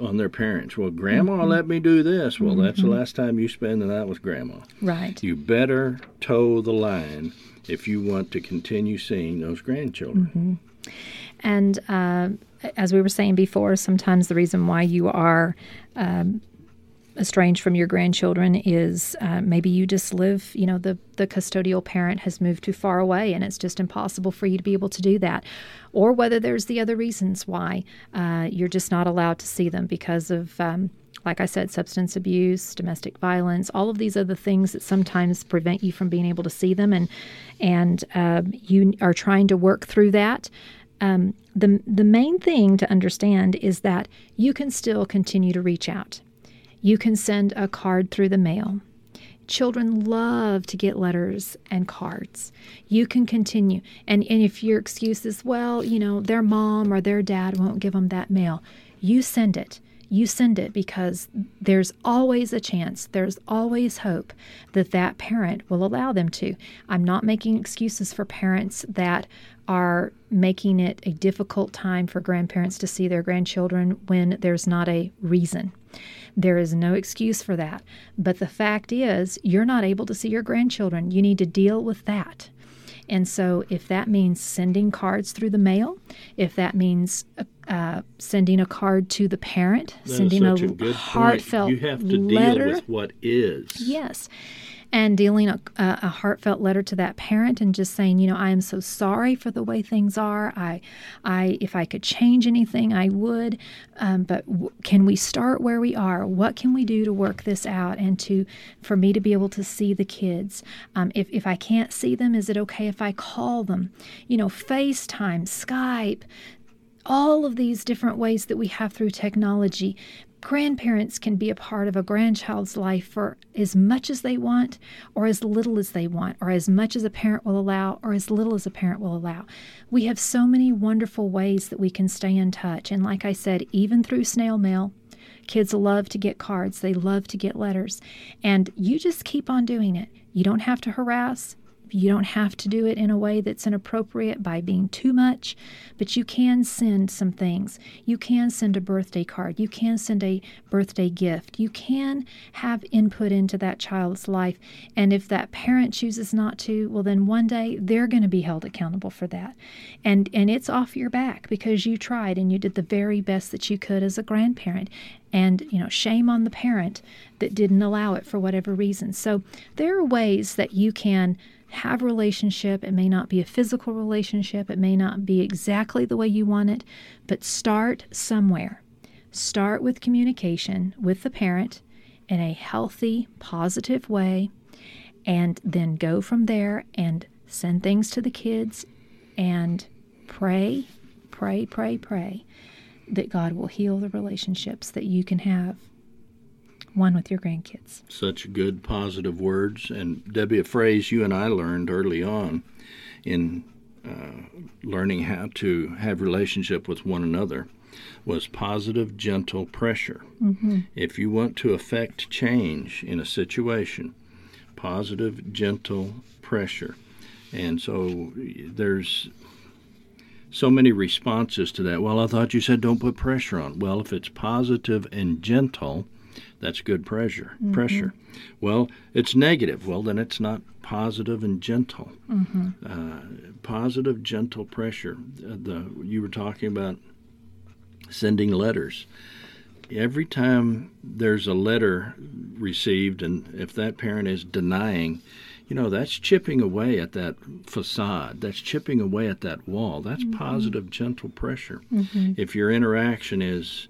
on their parents. Well, grandma let me do this. Well, that's the last time you spend the night with grandma. Right. You better toe the line if you want to continue seeing those grandchildren. And uh, as we were saying before, sometimes the reason why you are um, estranged from your grandchildren is uh, maybe you just live, you know, the, the custodial parent has moved too far away and it's just impossible for you to be able to do that. Or whether there's the other reasons why uh, you're just not allowed to see them because of. Um, like I said, substance abuse, domestic violence, all of these other things that sometimes prevent you from being able to see them, and and uh, you are trying to work through that. Um, the the main thing to understand is that you can still continue to reach out. You can send a card through the mail. Children love to get letters and cards. You can continue. And, and if your excuse is, well, you know, their mom or their dad won't give them that mail, you send it. you send it because there's always a chance, there's always hope that that parent will allow them to. I'm not making excuses for parents that are making it a difficult time for grandparents to see their grandchildren when there's not a reason. There is no excuse for that. But the fact is, you're not able to see your grandchildren. You need to deal with that. And so, if that means sending cards through the mail, if that means uh, sending a card to the parent, That sending a, a heartfelt point. You have to letter, deal with what is. Yes. And dealing a, a, heartfelt letter to that parent and just saying, you know, I am so sorry for the way things are. I, I, if I could change anything, I would. Um, but w- can we start where we are? What can we do to work this out and to, for me to be able to see the kids? Um, if if I can't see them, is it okay if I call them? You know, FaceTime, Skype, all of these different ways that we have through technology. Grandparents can be a part of a grandchild's life for as much as they want, or as little as they want, or as much as a parent will allow, or as little as a parent will allow. We have so many wonderful ways that we can stay in touch. And like I said, even through snail mail, kids love to get cards, they love to get letters. And you just keep on doing it. You don't have to harass, you don't have to do it in a way that's inappropriate by being too much, but you can send some things. You can send a birthday card. You can send a birthday gift. You can have input into that child's life. And if that parent chooses not to, well, then one day they're going to be held accountable for that. And, and it's off your back because you tried and you did the very best that you could as a grandparent and you know shame on the parent that didn't allow it for whatever reason so there are ways that you can have relationship. It may not be a physical relationship. It may not be exactly the way you want it but start somewhere. Start with communication with the parent in a healthy positive way and then go from there and send things to the kids and pray pray pray pray that God will heal the relationships that you can have one with your grandkids. Such good positive words. And Debbie, a phrase you and I learned early on in uh, learning how to have relationship with one another was positive, gentle pressure. Mm-hmm. If you want to affect change in a situation, positive, gentle pressure. And so there's so many responses to that. Well, I thought you said don't put pressure on. Well, if it's positive and gentle, that's good pressure. Mhm. Pressure. Well, it's negative. Well, then it's not positive and gentle. Mm-hmm. Uh, positive, gentle pressure. Uh, the you were talking about sending letters. Every time there's a letter received, and if that parent is denying, you know, that's chipping away at that facade. That's chipping away at that wall. That's Mhm. positive, gentle pressure. Mhm. If your interaction is,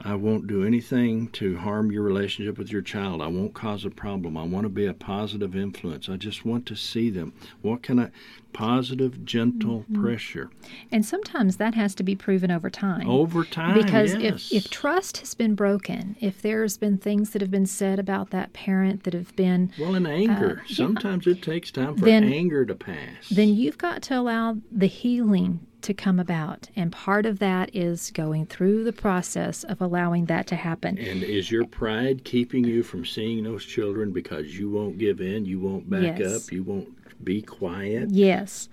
I won't do anything to harm your relationship with your child. I won't cause a problem. I want to be a positive influence. I just want to see them. What can I? Positive, gentle Mhm. pressure. And sometimes that has to be proven over time. Over time, Because yes. if, if trust has been broken, if there's been things that have been said about that parent that have been Well, in anger, uh, yeah, sometimes it takes time for Then- anger to pass. then you've got to allow the healing to come about. And part of that is going through the process of allowing that to happen. And is your pride keeping you from seeing those children because you won't give in, you won't back Yes. up, you won't be quiet? Yes.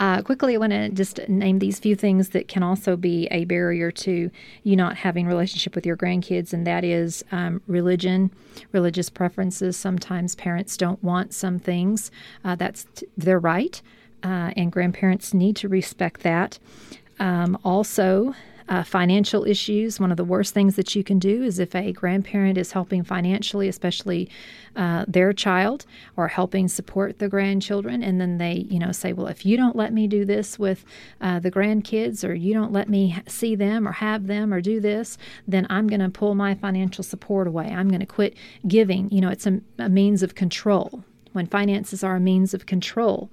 Uh, quickly, I want to just name these few things that can also be a barrier to you not having relationship with your grandkids, and that is um, religion, religious preferences. Sometimes parents don't want some things. Uh, that's t- their right, uh, and grandparents need to respect that. Um, also, uh, financial issues. One of the worst things that you can do is if a grandparent is helping financially, especially uh, their child, or helping support the grandchildren, and then they, you know, say, "Well, if you don't let me do this with uh, the grandkids, or you don't let me see them, or have them, or do this, then I'm going to pull my financial support away. I'm going to quit giving." You know, it's a, a means of control. When finances are a means of control,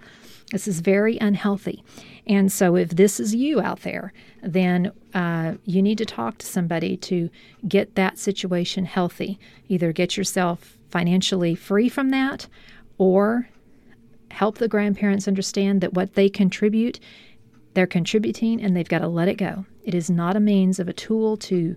this is very unhealthy. And so, if this is you out there, then uh, you need to talk to somebody to get that situation healthy. Either get yourself financially free from that or help the grandparents understand that what they contribute, they're contributing and they've got to let it go. It is not a means of a tool to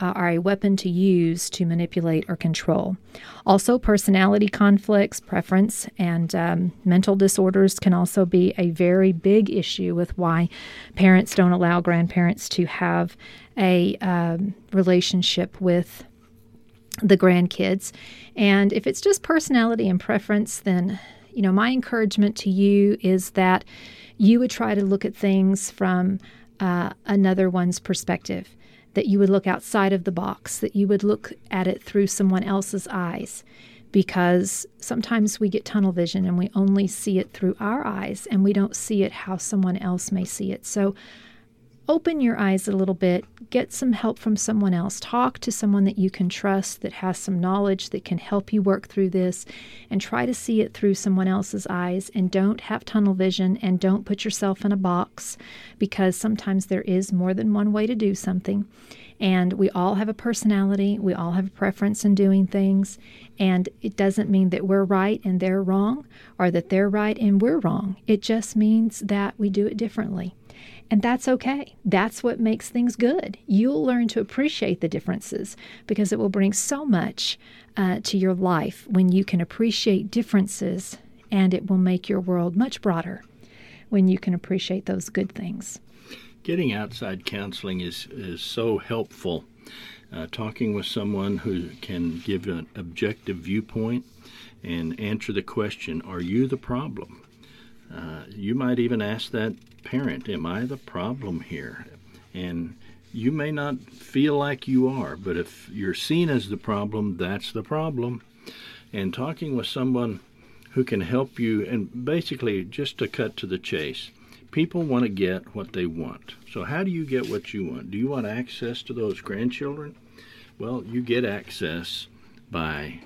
uh, are a weapon to use to manipulate or control. Also, personality conflicts, preference, and um, mental disorders can also be a very big issue with why parents don't allow grandparents to have a um, relationship with the grandkids. And if it's just personality and preference, then, you know, my encouragement to you is that you would try to look at things from uh, another one's perspective, that you would look outside of the box, that you would look at it through someone else's eyes. Because sometimes we get tunnel vision and we only see it through our eyes and we don't see it how someone else may see it. So open your eyes a little bit, get some help from someone else, talk to someone that you can trust that has some knowledge that can help you work through this, and try to see it through someone else's eyes. And don't have tunnel vision and don't put yourself in a box because sometimes there is more than one way to do something. And we all have a personality, we all have a preference in doing things. And it doesn't mean that we're right and they're wrong, or that they're right and we're wrong. It just means that we do it differently. And that's okay. That's what makes things good. You'll learn to appreciate the differences because it will bring so much uh, to your life when you can appreciate differences, and it will make your world much broader when you can appreciate those good things. Getting outside counseling is, is so helpful. Uh, talking with someone who can give an objective viewpoint and answer the question Are you the problem? Uh, you might even ask that parent, am I the problem here? And you may not feel like you are, but if you're seen as the problem, that's the problem. And talking with someone who can help you, and basically, just to cut to the chase, people want to get what they want. So, how do you get what you want? Do you want access to those grandchildren? Well, you get access by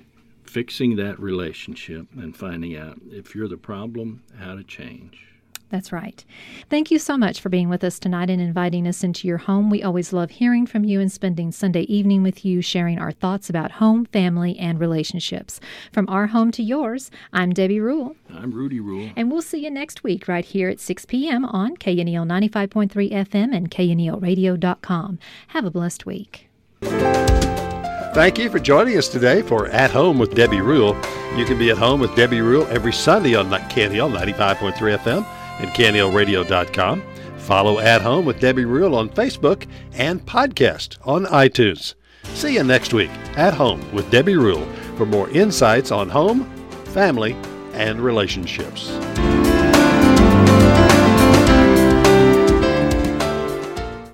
fixing that relationship and finding out if you're the problem, how to change. That's right. Thank you so much for being with us tonight and inviting us into your home. We always love hearing from you and spending Sunday evening with you, sharing our thoughts about home, family, and relationships. From our home to yours, I'm Debbie Rule. I'm Rudy Rule. And we'll see you next week right here at 6 p.m. on KNEL 95.3 FM and KNELradio.com. Have a blessed week. Thank you for joining us today for At Home with Debbie Rule. You can be at home with Debbie Rule every Sunday on KNEL 95.3 FM and KNELradio.com. Follow At Home with Debbie Rule on Facebook and podcast on iTunes. See you next week at Home with Debbie Rule for more insights on home, family, and relationships.